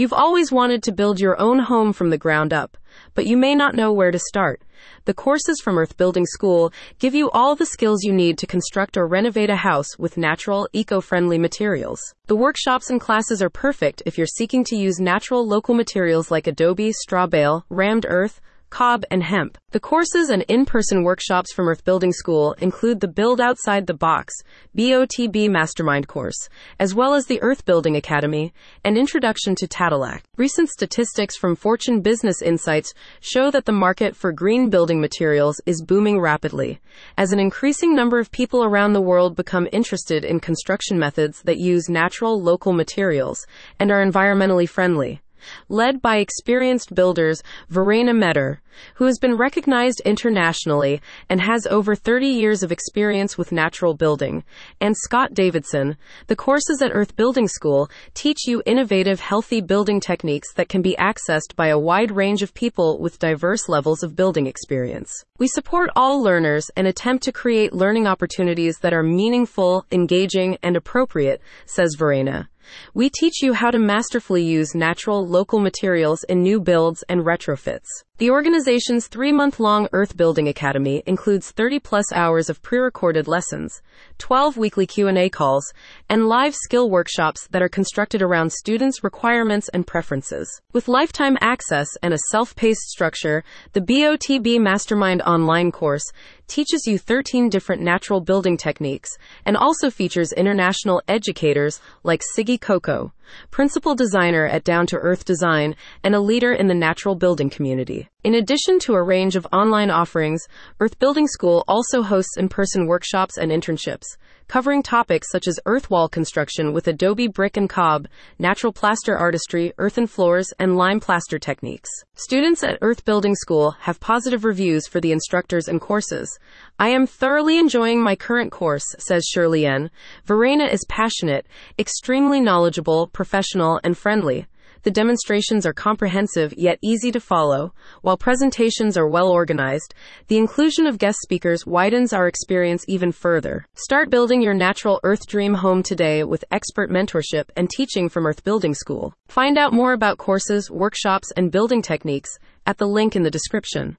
You've always wanted to build your own home from the ground up, but you may not know where to start. The courses from Earth Building School give you all the skills you need to construct or renovate a house with natural, eco friendly materials. The workshops and classes are perfect if you're seeking to use natural local materials like adobe, straw bale, rammed earth, cob, and hemp. The courses and in person workshops from Earth Building School include the Build Outside the Box BOTB Mastermind course, as well as the Earth Building Academy and Introduction to Tadelakt. Recent statistics from Fortune Business Insights show that the market for green building materials is booming rapidly, as an increasing number of people around the world become interested in construction methods that use natural local materials and are environmentally friendly led by experienced builders Verena Maeder, who has been recognized internationally and has over 30 years of experience with natural building, and Scott Davidson. The courses at Earth Building School teach you innovative, healthy building techniques that can be accessed by a wide range of people with diverse levels of building experience. We support all learners and attempt to create learning opportunities that are meaningful, engaging, and appropriate, says Verena. We teach you how to masterfully use natural, local materials in new builds and retrofits. The organization's three month long Earth Building Academy includes 30 plus hours of pre recorded lessons, 12 weekly Q&A calls, and live skill workshops that are constructed around students' requirements and preferences. With lifetime access and a self paced structure, the BOTB Mastermind online course teaches you 13 different natural building techniques and also features international educators like Sigi Koko, principal designer at Down to Earth Design and a leader in the natural building community. In addition to a range of online offerings, Earth Building School also hosts in person workshops and internships, covering topics such as earth wall construction with adobe brick and cob, natural plaster artistry, earthen floors, and lime plaster techniques. Students at Earth Building School have positive reviews for the instructors and courses. I am thoroughly enjoying my current course, says Shirley N. Verena is passionate, extremely knowledgeable, professional, and friendly. The demonstrations are comprehensive yet easy to follow, while presentations are well organized. The inclusion of guest speakers widens our experience even further. Start building your natural Earth Dream home today with expert mentorship and teaching from Earth Building School. Find out more about courses, workshops, and building techniques at the link in the description.